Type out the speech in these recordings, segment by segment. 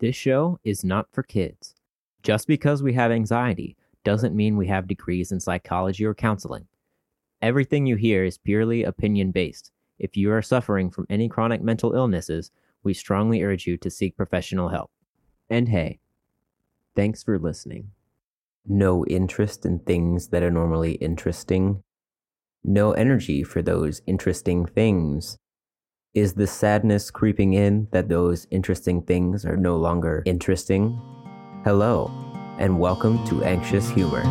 This show is not for kids. Just because we have anxiety doesn't mean we have degrees in psychology or counseling. Everything you hear is purely opinion based. If you are suffering from any chronic mental illnesses, we strongly urge you to seek professional help. And hey, thanks for listening. No interest in things that are normally interesting. No energy for those interesting things. Is the sadness creeping in that those interesting things are no longer interesting? Hello, and welcome to Anxious Humor.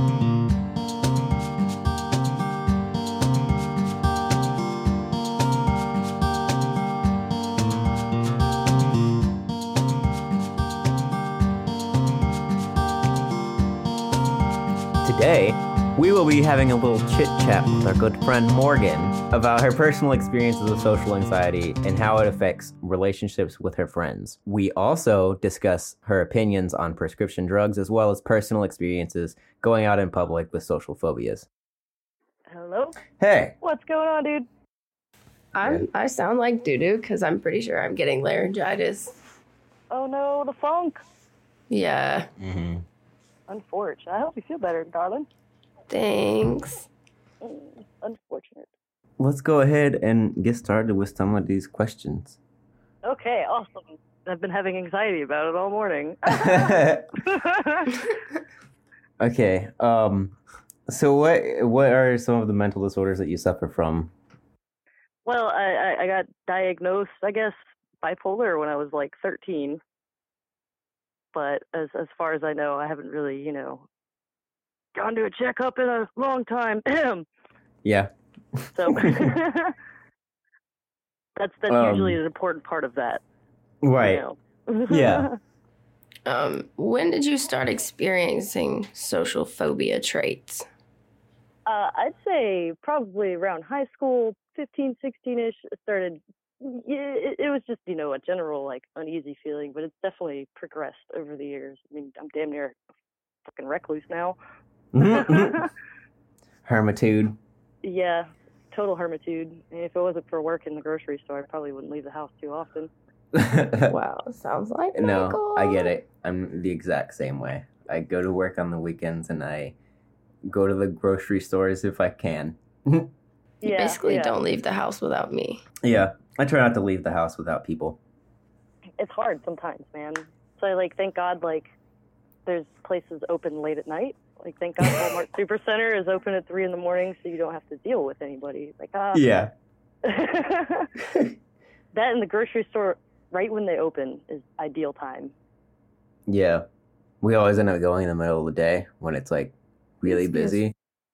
We will be having a little chit chat with our good friend Morgan about her personal experiences of social anxiety and how it affects relationships with her friends. We also discuss her opinions on prescription drugs as well as personal experiences going out in public with social phobias. Hello? Hey, What's going on, dude? I'm, I sound like doo doo because I'm pretty sure I'm getting laryngitis. Oh no, the funk. Yeah, mm-hmm. Unfortunate. I hope you feel better, darling. Thanks. Unfortunate. let's go ahead and get started with some of these questions. Okay, awesome. I've been having anxiety about it all morning. okay, um, so what what are some of the mental disorders that you suffer from? well, I, I, I got diagnosed, I guess, bipolar when I was like 13. But as as far as I know, I haven't really, you know, gone to a checkup in a long time. Yeah. so that's that's Um, usually an important part of that. Right. You know? Yeah. Um, when did you start experiencing social phobia traits? Uh, I'd say probably around high school, 15, 16 ish, started. Yeah, it, it was just, you know, a general like uneasy feeling, but it's definitely progressed over the years. I mean, I'm damn near a fucking recluse now. Mm-hmm. Hermitude. yeah, total hermitude. If it wasn't for work in the grocery store, I probably wouldn't leave the house too often. Wow, sounds like no, Michael. I get it. I'm the exact same way. I go to work on the weekends and I go to the grocery stores if I can. You Yeah, basically yeah. don't leave the house without me. Yeah, I try not to leave the house without people. It's hard sometimes, man. So, I like, thank God, like, there's places open late at night. Like, thank God Walmart Supercenter is open at 3 in the morning so you don't have to deal with anybody. Like, ah. Yeah. that in the grocery store right when they open is ideal time. Yeah. We always end up going in the middle of the day when it's like really busy.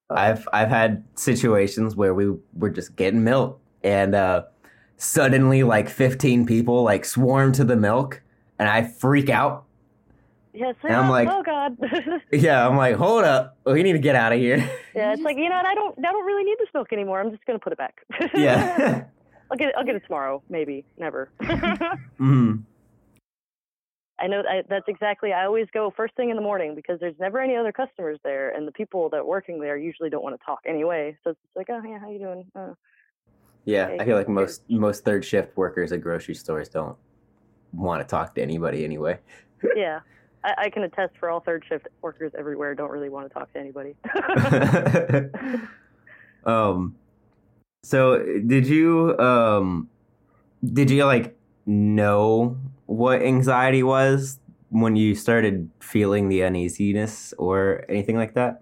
I've I've had situations where we were just getting milk and uh suddenly like 15 people like swarm to the milk and I freak out. Yes, And I'm like- oh god. Yeah, I'm like, "Hold up. We need to get out of here." yeah, it's like you know, I don't, I don't really need this milk anymore. I'm just gonna put it back. yeah. I'll get, it, I'll get it tomorrow, maybe, never. mm. I know I, that's exactly. I always go first thing in the morning because there's never any other customers there, and the people that are working there usually don't want to talk anyway. So it's like, oh yeah, how you doing? Uh, Yeah, I feel like most most third shift workers at grocery stores don't want to talk to anybody anyway. yeah, I, I can attest for all third shift workers everywhere don't really want to talk to anybody. um so did you um did you like know what anxiety was when you started feeling the uneasiness or anything like that?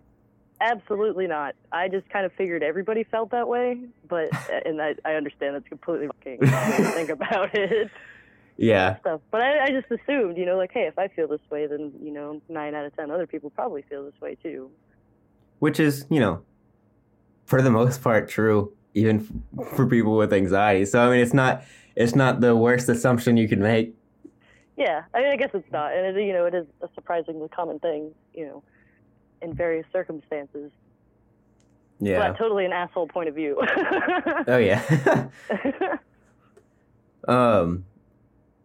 Absolutely not. I just kind of figured everybody felt that way, but and I, I understand that's completely fucking think about it. Yeah. Stuff, but I, I just assumed, you know, like, hey, if I feel this way, then you know, nine out of ten other people probably feel this way too. Which is, you know, for the most part true even f- for people with anxiety. So I mean it's not it's not the worst assumption you can make. Yeah, I mean, I guess it's not, and it, you know, it is a surprisingly common thing, you know, in various circumstances. Yeah. But totally an asshole point of view. Oh yeah. um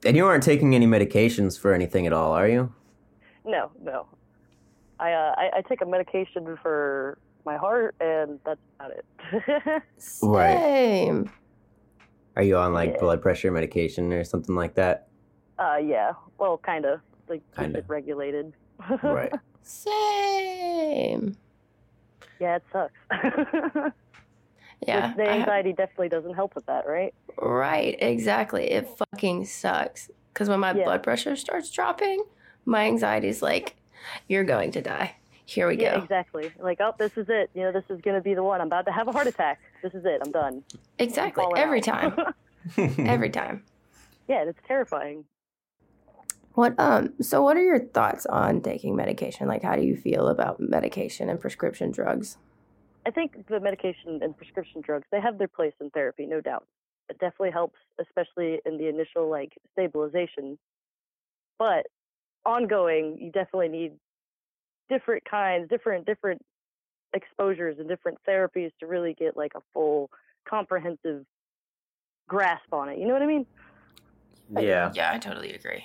and you aren't taking any medications for anything at all, are you? no, no. I, uh, I I take a medication for my heart, and that's about it. Right. Same. Are you on like Yeah. blood pressure medication or something like that? uh, yeah, well, kind of. like Kinda. regulated. right. Same. yeah, it sucks. Yeah. the I have- anxiety definitely doesn't help with that, right? right. Exactly. It fucking sucks. Because when my Yeah. blood pressure starts dropping, my anxiety's like, "You're going to die." Here we Yeah, go. exactly. Like, oh, this is it. You know, this is gonna be the one. I'm about to have a heart attack. This is it. I'm done. I'm Exactly. Every out. time. Every time. yeah, it's terrifying. What um so what are your thoughts on taking medication? Like how do you feel about medication and prescription drugs? I think the medication and prescription drugs they have their place in therapy, no doubt. It definitely helps, especially in the initial like stabilization. But ongoing, you definitely need different kinds, different different exposures and different therapies to really get like a full comprehensive grasp on it. You know what I mean? yeah. Yeah, I totally agree.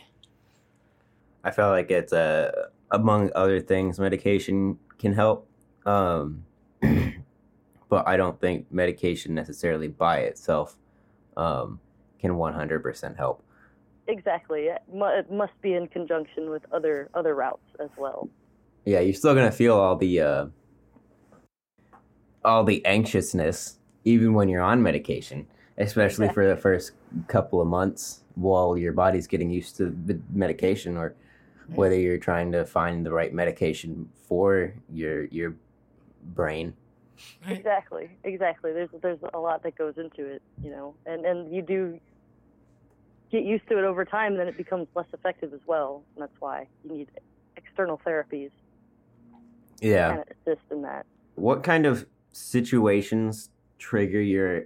I feel like it's uh, among other things, medication can help. Um, but I don't think medication necessarily by itself um, can 100% help. Exactly. It mu- it must be in conjunction with other other routes as well. Yeah, you're still gonna feel all the uh, all the anxiousness even when you're on medication, especially for the first couple of months while your body's getting used to the medication, or whether you're trying to find the right medication for your your brain. Exactly, exactly. There's there's a lot that goes into it, you know, and and you do get used to it over time, then it becomes less effective as well. And that's why you need external therapies Yeah. kind of assist in that. What kind of situations trigger your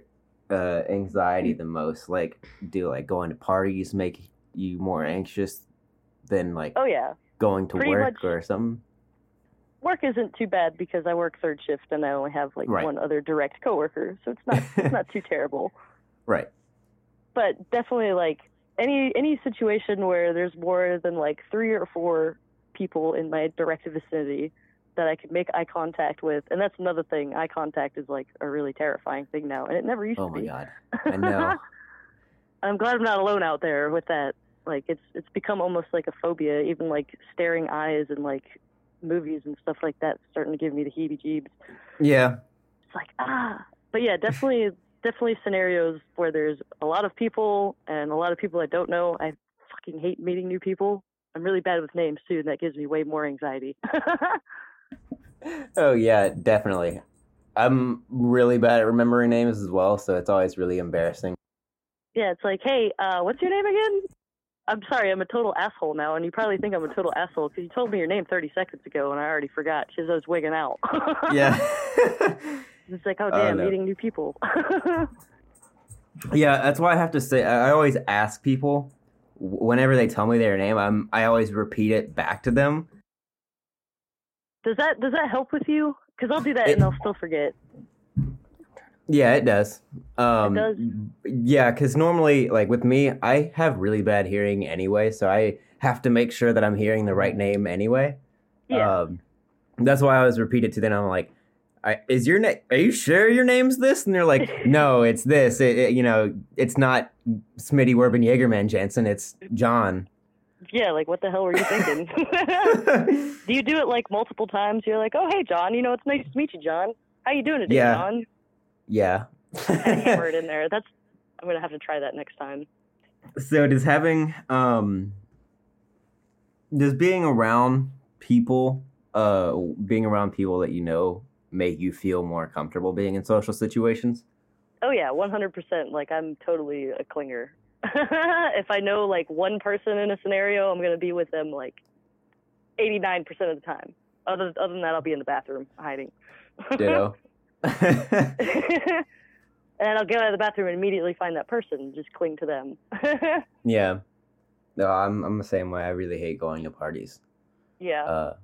uh, anxiety the most? Like, do like going to parties make you more anxious than like Oh yeah, going to pretty work much- or something? Work isn't too bad because I work third shift and I only have like Right. one other direct coworker, so it's not it's not too terrible. Right. but definitely like any any situation where there's more than like three or four people in my direct vicinity that I could make eye contact with, and that's another thing. Eye contact is like a really terrifying thing now, and it never used Oh to be. Oh my god. I know. I'm glad I'm not alone out there with that. Like it's it's become almost like a phobia. Even like staring eyes and like movies and stuff like that starting to give me the heebie-jeebs. Yeah. It's like ah, but yeah, definitely definitely scenarios where there's a lot of people and a lot of people I don't know. I fucking hate meeting new people. I'm really bad with names too, and that gives me way more anxiety. Oh yeah, definitely. I'm really bad at remembering names as well, so it's always really embarrassing. yeah, it's like, hey, uh, what's your name again? I'm sorry, I'm a total asshole now, and you probably think I'm a total asshole because you told me your name 30 seconds ago, and I already forgot because I was wigging out. Yeah. it's like, oh Oh, damn, no. meeting new people. yeah, that's why I have to say I I always ask people whenever they tell me their name, I'm I always repeat it back to them. does that does that help with you? Because I'll do that It- and I'll still forget. Yeah, it does. Um, does? Yeah, because normally, like with me, I have really bad hearing anyway, so I have to make sure that I'm hearing the right name anyway. Yeah. Um, that's why I always repeat it to them. I'm like, I, "Is your name? Are you sure your name's this?" And they're like, "No, it's this. It, it- you know, it's not Smitty Werben Jaegerman Jensen. It's John." Yeah, like what the hell were you thinking? do you do it like multiple times? You're like, oh hey John, you know it's nice to meet you, John. How you doing today, Yeah. John? Yeah. Hammer in there. That's I'm gonna have to try that next time. so does having um does being around people uh being around people that you know make you feel more comfortable being in social situations Oh yeah, 100%. Like I'm totally a clinger. if I know like one person in a scenario, I'm gonna be with them like 89% of the time. Other other than that, I'll be in the bathroom hiding. ditto and I'll get out of the bathroom and immediately find that person, and just cling to them. yeah no i'm i'm the same way i really hate going to parties yeah. uh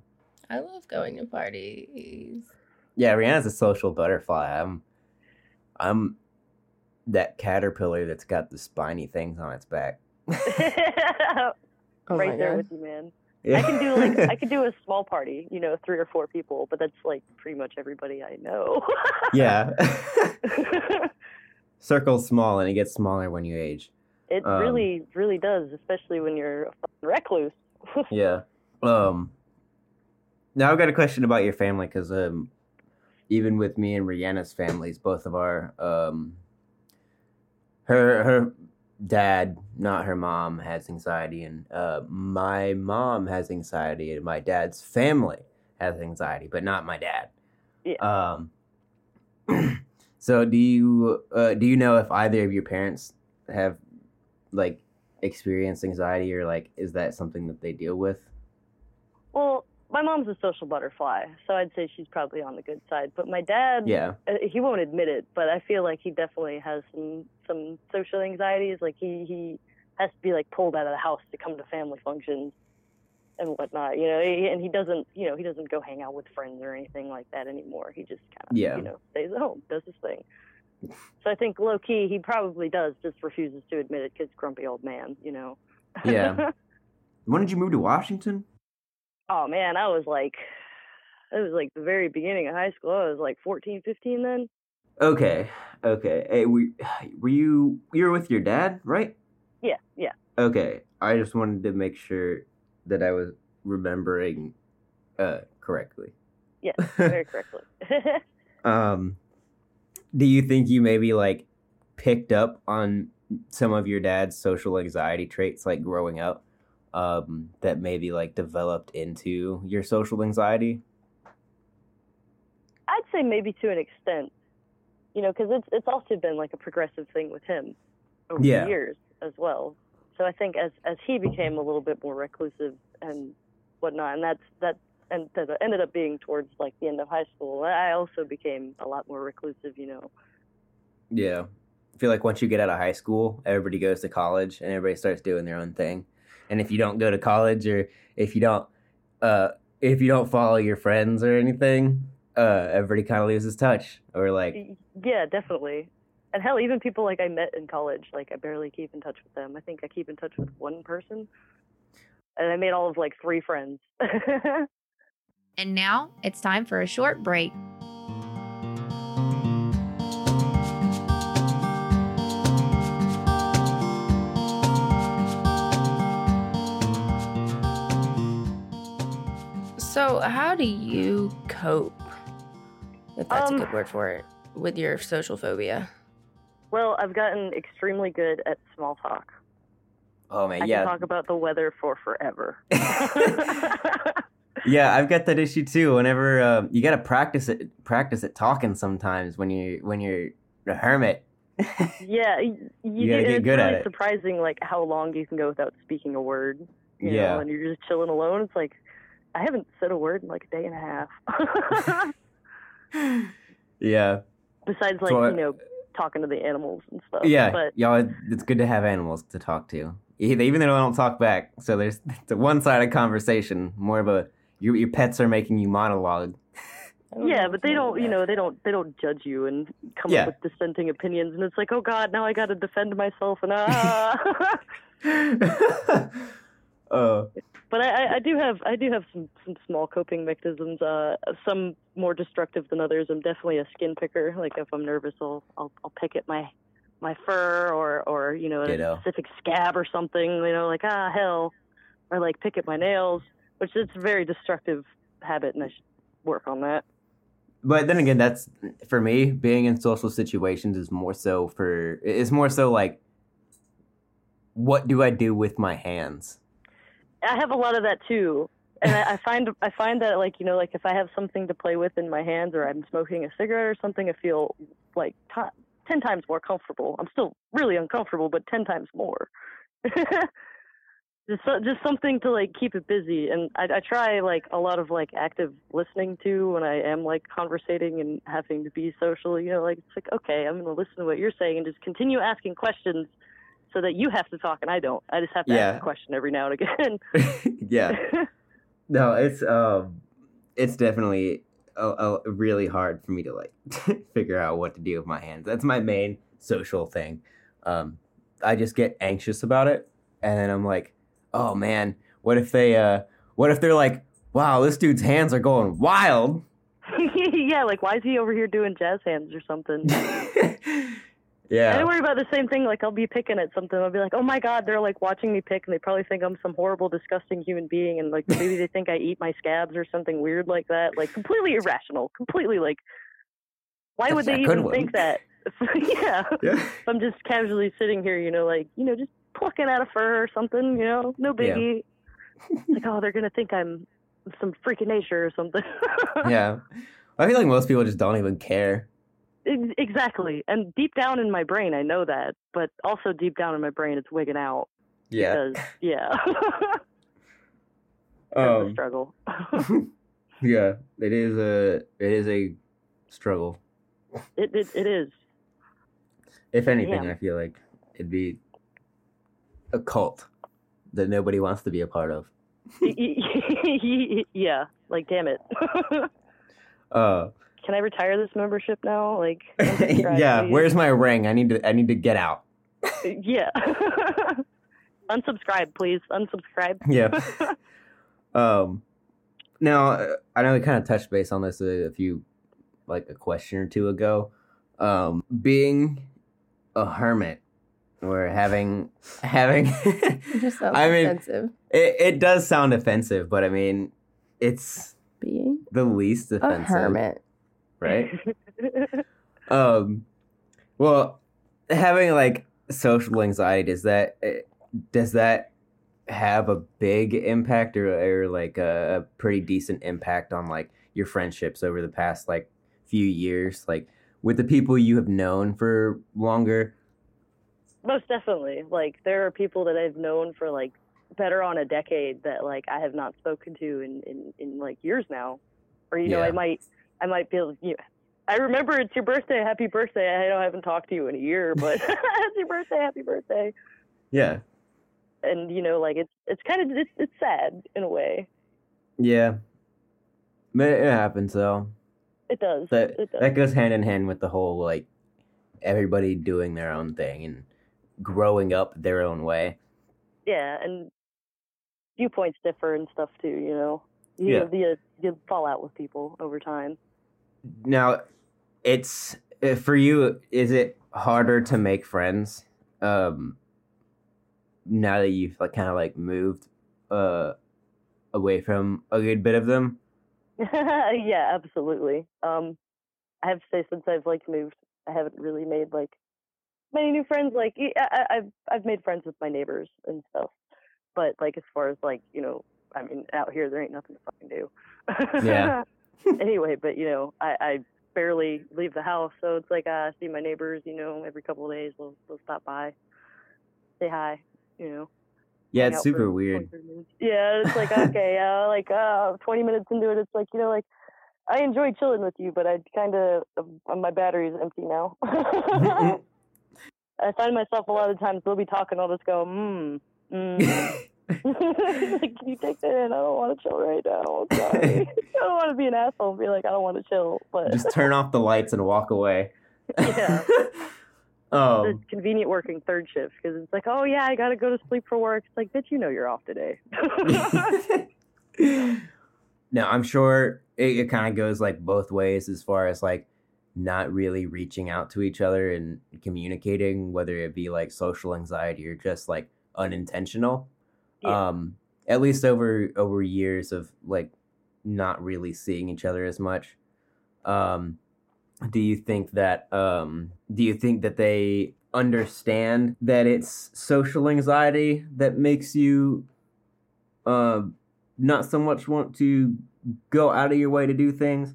I love going to parties. yeah rihanna's a social butterfly i'm i'm that caterpillar that's got the spiny things on its back Oh right there God. with you, man. I can do like I could do a small party, you know, three or four people, but that's like pretty much everybody I know. yeah circle's small and it gets smaller when you age it Um, really, really does, especially when you're a recluse. yeah. Um. Now I've got a question about your family because um, even with me and Rihanna's families, both of our um, her her dad, not her mom, has anxiety, and uh, my mom has anxiety, and my dad's family has anxiety, but not my dad. Yeah. Um. so do you uh, do you know if either of your parents have like experienced anxiety or like is that something that they deal with? Well, my mom's a social butterfly, so I'd say she's probably on the good side. But my dad, Yeah. uh, he won't admit it, but I feel like he definitely has some some social anxieties. Like he he has to be like pulled out of the house to come to family functions and whatnot. You know, and he doesn't you know he doesn't go hang out with friends or anything like that anymore. He just kind of Yeah. you know stays at home, does his thing. So I think low key he probably does, just refuses to admit it because grumpy old man. You know. Yeah. When did you move to Washington? Oh man, I was like, it was like the very beginning of high school. I was like 14, 15 then. Okay. Okay. Hey, we were you you were with your dad, right? Yeah, yeah. Okay. I just wanted to make sure that I was remembering uh correctly. Yes, very correctly. um do you think you maybe like picked up on some of your dad's social anxiety traits like growing up um that maybe like developed into your social anxiety? I'd say maybe to an extent, you know, because it's it's also been like a progressive thing with him over Yeah. the years as well. So I think as as he became a little bit more reclusive and whatnot, and that's that and that ended up being towards like the end of high school. I also became a lot more reclusive, you know. Yeah. I feel like once you get out of high school, everybody goes to college and everybody starts doing their own thing. And if you don't go to college or if you don't uh if you don't follow your friends or anything, uh everybody kind of loses touch or like Yeah, definitely. And hell, even people like I met in college, like I barely keep in touch with them. I think I keep in touch with one person, and I made all of like three friends. And now it's time for a short break. So, how do you cope? If that's Um, a good word for it, with your social phobia. well, I've gotten extremely good at small talk. oh man, I yeah. can talk about the weather for forever. yeah, I've got that issue too. Whenever um, you got to practice it practice it talking sometimes when you when you're a hermit. yeah, you, You gotta get it's good at it. surprising like how long you can go without speaking a word. You Yeah. know, and you're just chilling alone. It's like I haven't said a word in like a day and a half. yeah. Besides, like So you know, talking to the animals and stuff. Yeah, but y'all. It's good to have animals to talk to, even even though they don't talk back. So there's it's a one-sided conversation, more of a your your pets are making you monologue. Yeah, but they don't, you know, they don't, they don't judge you and come Yeah. up with dissenting opinions, and it's like, oh God, now I got to defend myself, and ah. uh, but I, I- I do have, I do have some, some small coping mechanisms. Uh, some more destructive than others. I'm definitely a skin picker. Like if I'm nervous, I'll, I'll, I'll pick at my, my fur or, or you know, Ditto. a specific scab or something. You know, like ah hell, or like pick at my nails, which is a very destructive habit, and I should work on that. but then again, that's for me. Being in social situations is more so for it's more so like, what do I do with my hands? I have a lot of that too, and I, find I find that like you know like if I have something to play with in my hands or I'm smoking a cigarette or something, I feel like t- ten times more comfortable. I'm still really uncomfortable, but ten times more. just so- just something to like keep it busy, and I, I try like a lot of like active listening too when I am like conversating and having to be social. You know, like it's like okay, I'm gonna listen to what you're saying and just continue asking questions. So that you have to talk and I don't. I just have to Yeah. ask a question every now and again. yeah. No, it's um, it's definitely a, a really hard for me to like figure out what to do with my hands. That's my main social thing. Um, I just get anxious about it, and then I'm like, oh man, what if they uh, what if they're like, wow, this dude's hands are going wild. yeah, like why is he over here doing jazz hands or something? Yeah. I worry about the same thing. Like I'll be picking at something. I'll be like, oh my god, they're like watching me pick, and they probably think I'm some horrible, disgusting human being, and like maybe they think I eat my scabs or something weird like that. Like completely irrational. Completely like, why would That's they even one. think that? yeah. Yeah. I'm just casually sitting here, you know, like you know, just plucking at a fur or something. You know, no Yeah. biggie. like oh, they're gonna think I'm some freak of nature or something. yeah. I feel like most people just don't even care. Ex- Exactly. And deep down in my brain, I know that, but also deep down in my brain, it's wigging out. Yeah. Because, yeah. Um, struggle. yeah. It is a it is a struggle. it, it it is. If anything, Yeah. I feel like it'd be a cult that nobody wants to be a part of. yeah. Like, damn it. Uh, Can I retire this membership now? Like, yeah. Where's my ring? I need to. I need to get out. Yeah. Unsubscribe, please. Unsubscribe. Yeah. um. Now uh, I know we kind of touched base on this a, a few, like a question or two ago. Um, being a hermit or having having It just sounds I mean- offensive. it, it does sound offensive, but I mean it's Being the least offensive. a offensive, hermit. Right? Um, well, having like social anxiety does that eh, does that have a big impact or, or like a, a pretty decent impact on like your friendships over the past like few years, like with the people you have known for longer? Most definitely. Like there are people that I've known for like better on a decade that like I have not spoken to in in, in like years now. Or you know, Yeah. I might I might feel you know, I remember it's your birthday, happy birthday. I know I haven't talked to you in a year, but it's your birthday, happy birthday. Yeah, And you know, like it's it's kind of it's, it's sad in a way. yeah, but it happens though. It does. That it does. that goes hand in hand with the whole like everybody doing their own thing and growing up their own way. yeah, and viewpoints differ and stuff too. You know, you Yeah. you, you fall out with people over time. Now, it's uh, for you. Is it harder to make friends um, now that you've like kind of like moved uh, away from a good bit of them? yeah, absolutely. Um, I have to say, since I've like moved, I haven't really made like many new friends. Like I, have I've made friends with my neighbors and stuff, but like as far as like you know, I mean, out here there ain't nothing to fucking do. Yeah. anyway, but you know, I, I barely leave the house, so it's like I see my neighbors. You know, every couple of days we'll they'll stop by, say hi. You know. Yeah, it's super weird. 20, 30 minutes. Yeah, it's like okay, uh, like uh, 20 minutes into it, it's like you know, like I enjoy chilling with you, but I kind of my battery's empty now. I find myself a lot of times we'll be talking, I'll just go, mm, mm. Like, can you take that in? I don't want to chill right now. I'm sorry. I don't want to be an asshole and be like, I don't want to chill, but Just turn off the lights and walk away. Yeah. um, it's convenient working third shift because it's like, oh yeah, I got to go to sleep for work. It's like, bitch, you know you're off today. no, I'm sure it, it kind of goes like both ways as far as like not really reaching out to each other and communicating, whether it be like social anxiety or just like unintentional. Yeah. Um, at least over over years of like not really seeing each other as much. Um, do you think that um, do you think that they understand that it's social anxiety that makes you uh, not so much want to go out of your way to do things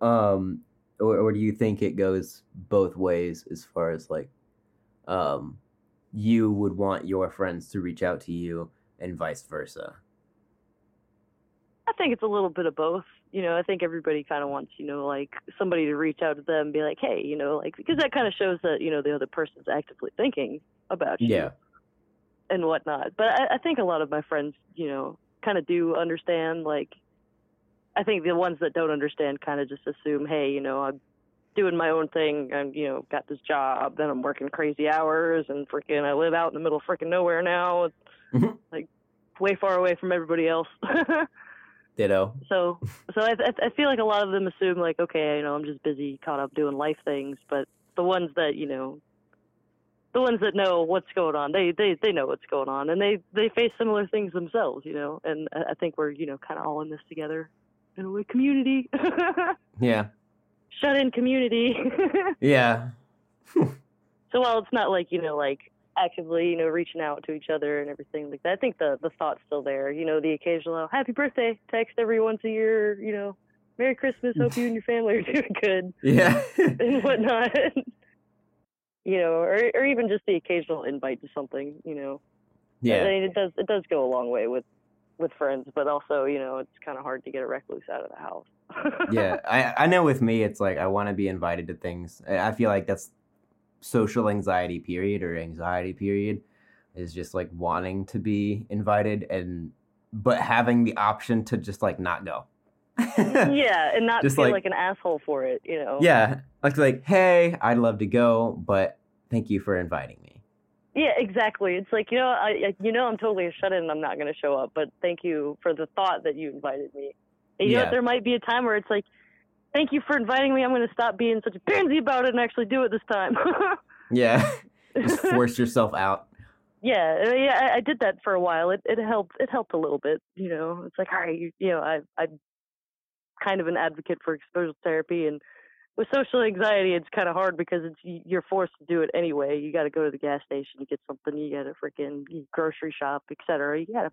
um or, or do you think it goes both ways as far as like um you would want your friends to reach out to you and vice versa I think it's a little bit of both. You know, I think everybody kind of wants, you know, like somebody to reach out to them and be like, hey, you know, like, because that kind of shows that, you know, the other person's actively thinking about you yeah and whatnot. But I, I think a lot of my friends, you know, kind of do understand. Like, I think the ones that don't understand kind of just assume, hey, you know, I'm doing my own thing. I'm, you know, got this job, then I'm working crazy hours and freaking, I live out in the middle of freaking nowhere now. It's Mhm. like way far away from everybody else. ditto So, so I, I I feel like a lot of them assume like, okay, you know, I'm just busy, caught up doing life things. But the ones that you know the ones that know what's going on, they they they know what's going on, and they they face similar things themselves, you know. And I I think we're you know kind of all in this together in a way, community, Yeah. Shut in community. Yeah. so while it's not like you know like actively you know reaching out to each other and everything like that, I think the the thought's still there. You know, the occasional oh, happy birthday text every once a year. You know, Merry Christmas. Hope you and your family are doing good. Yeah. and whatnot. you know, or or even just the occasional invite to something, you know. I yeah. mean, it does it does go a long way with with friends, but also, you know, it's kind of hard to get a recluse out of the house. Yeah. I I know with me it's like I want to be invited to things. I feel like that's social anxiety period or anxiety period is just like wanting to be invited and but having the option to just like not go. yeah, and not Just feel like- like, an asshole for it, you know. Yeah, like like, hey, I'd love to go, but thank you for inviting me. Yeah, exactly. It's like you know, I you know, I'm totally a shut in. and I'm not going to show up, but thank you for the thought that you invited me. You Yeah. what, there might be a time where it's like, thank you for inviting me. I'm going to stop being such a pansy about it and actually do it this time. Yeah, just force yourself out. yeah, uh, yeah, I, I did that for a while. It it helped. It helped a little bit. You know, it's like, all right, you, you know, I I'm kind of an advocate for exposure therapy, and with social anxiety, it's kind of hard because it's you're forced to do it anyway. You got to go to the gas station to get something. You got to freaking grocery shop, etc. You got to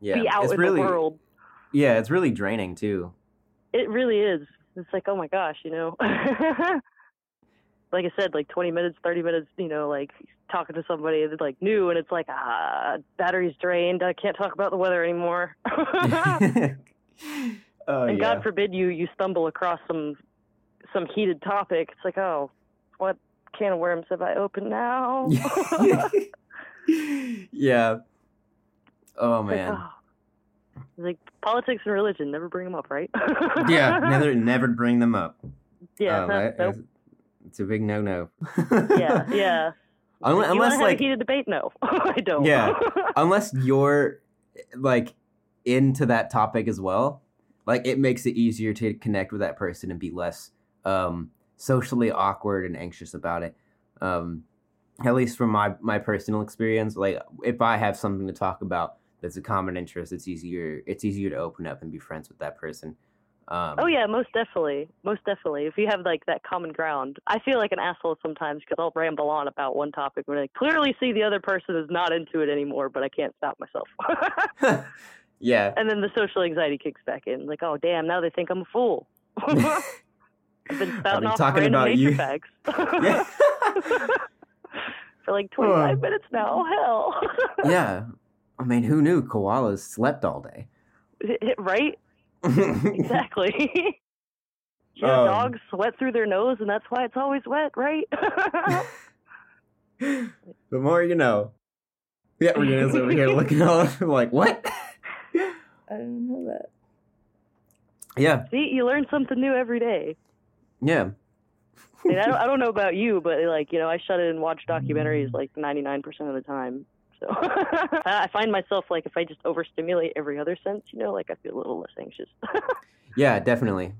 Yeah, be out it's in really the world. Yeah, it's really draining too. It really is. It's like, oh my gosh, you know. like I said, like 20 minutes, 30 minutes, you know, like talking to somebody that's like new, and it's like, ah, battery's drained. I can't talk about the weather anymore. oh and yeah. God forbid you you stumble across some some heated topic. It's like, oh, what can of worms have I opened now? yeah. Oh It's like, man. oh. It's like politics and religion, never bring them up, right? Yeah, never never bring them up. yeah, Oh, no, that- nope. It's a big no no. yeah, yeah. Unless, you unless want to have like a heated debate? No, I don't. Yeah. unless you're like into that topic as well, like it makes it easier to connect with that person and be less um, socially awkward and anxious about it. Um, at least from my my personal experience, like if I have something to talk about that's a common interest, it's easier it's easier to open up and be friends with that person. Um, Oh yeah, most definitely, most definitely. If you have like that common ground, I feel like an asshole sometimes because I'll ramble on about one topic when I clearly see the other person is not into it anymore, but I can't stop myself. yeah. and then the social anxiety kicks back in, like, oh damn, now they think I'm a fool. I've been I've spouting been off talking random about nature you. facts yeah. for like 25 minutes now. Hell, yeah. I mean, who knew koalas slept all day? right? Exactly. Yeah, Um, dogs sweat through their nose, and that's why it's always wet, right? the more you know. Yeah, Rena's over here looking all like, what? I didn't know that. Yeah, See, you learn something new every day. yeah. I, mean, I, don't, I don't know about you, but like you know, I shut it and watch documentaries like 99% of the time. So I find myself like if I just overstimulate every other sense, you know, like I feel a little less anxious. Yeah, definitely.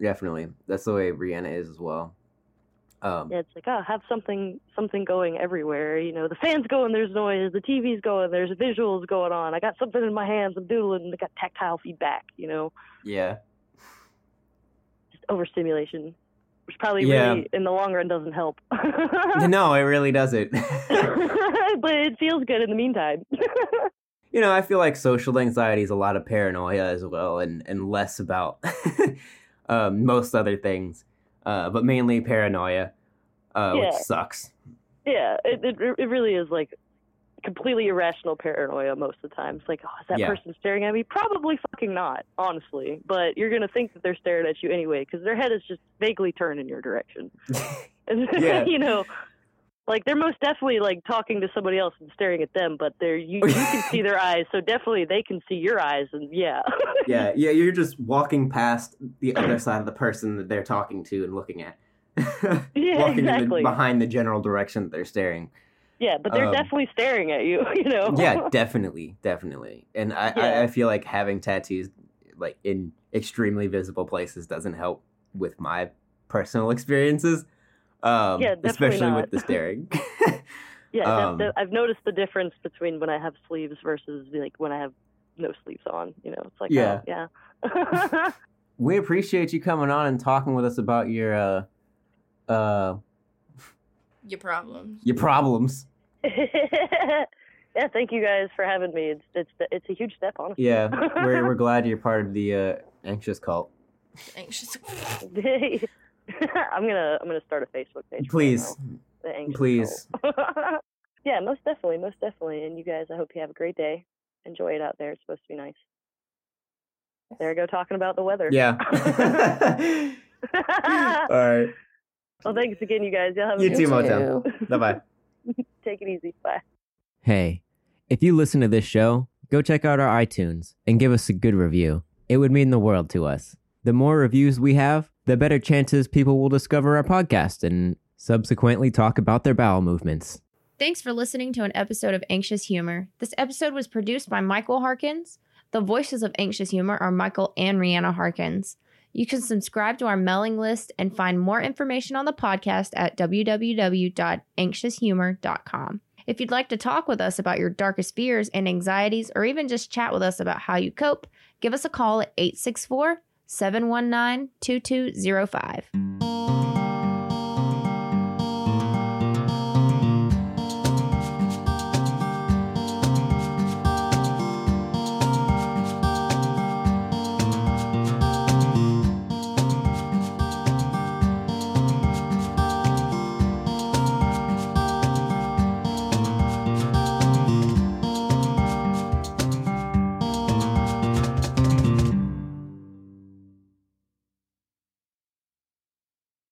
Definitely. That's the way Rihanna is as well. Um, yeah, it's like oh, have something something going everywhere. You know, the fans going, there's noise. The TV's going, there's visuals going on. I got something in my hands. I'm doodling. I got tactile feedback. You know, yeah. just overstimulation, which probably Yeah. really in the long run doesn't help. No, it really doesn't. but it feels good in the meantime. you know, I feel like social anxiety is a lot of paranoia as well, and and less about um, most other things, uh, but mainly paranoia, uh, Yeah. which sucks. yeah, it, it it really is like completely irrational paranoia most of the time. It's like, oh, is that Yeah. person staring at me? Probably fucking not, honestly. But you're gonna think that they're staring at you anyway because their head is just vaguely turned in your direction. And Yeah. you know, like they're most definitely like talking to somebody else and staring at them, but they're you, you can see their eyes, so definitely they can see your eyes, and yeah, yeah, yeah, you're just walking past the other side of the person that they're talking to and looking at. Yeah, walking in the- exactly. behind the general direction that they're staring. Yeah, but they're Um, definitely staring at you, you know. Yeah, definitely, definitely. And I, Yeah. I, I feel like having tattoos like in extremely visible places doesn't help with my personal experiences. Um, Yeah, definitely especially not. with the staring. Yeah, that- Um, that- I've noticed the difference between when I have sleeves versus like when I have no sleeves on. You know, it's like Yeah. oh, yeah. We appreciate you coming on and talking with us about your uh uh Your problems. your problems. yeah, thank you guys for having me. It's it's it's a huge step, honestly. Yeah, we're we're glad you're part of the uh, anxious cult. Anxious. Cult. I'm gonna I'm gonna start a Facebook page. Please, it the Anxious please. Cult. yeah, most definitely, most definitely. And you guys, I hope you have a great day. Enjoy it out there. It's supposed to be nice. There I go talking about the weather. Yeah. All right. Well, thanks again, you guys. Y'all have a You good too, one. Motown. Bye bye. Take it easy. Bye. Hey, if you listen to this show, go check out our iTunes and give us a good review. It would mean the world to us. The more reviews we have, the better chances people will discover our podcast and subsequently talk about their bowel movements. Thanks for listening to an episode of Anxious Humor. This episode was produced by Michael Harkins. The voices of Anxious Humor are Michael and Rihanna Harkins. You can subscribe to our mailing list and find more information on the podcast at www.anxioushumor.com. If you'd like to talk with us about your darkest fears and anxieties, or even just chat with us about how you cope, give us a call at 864 719 2205.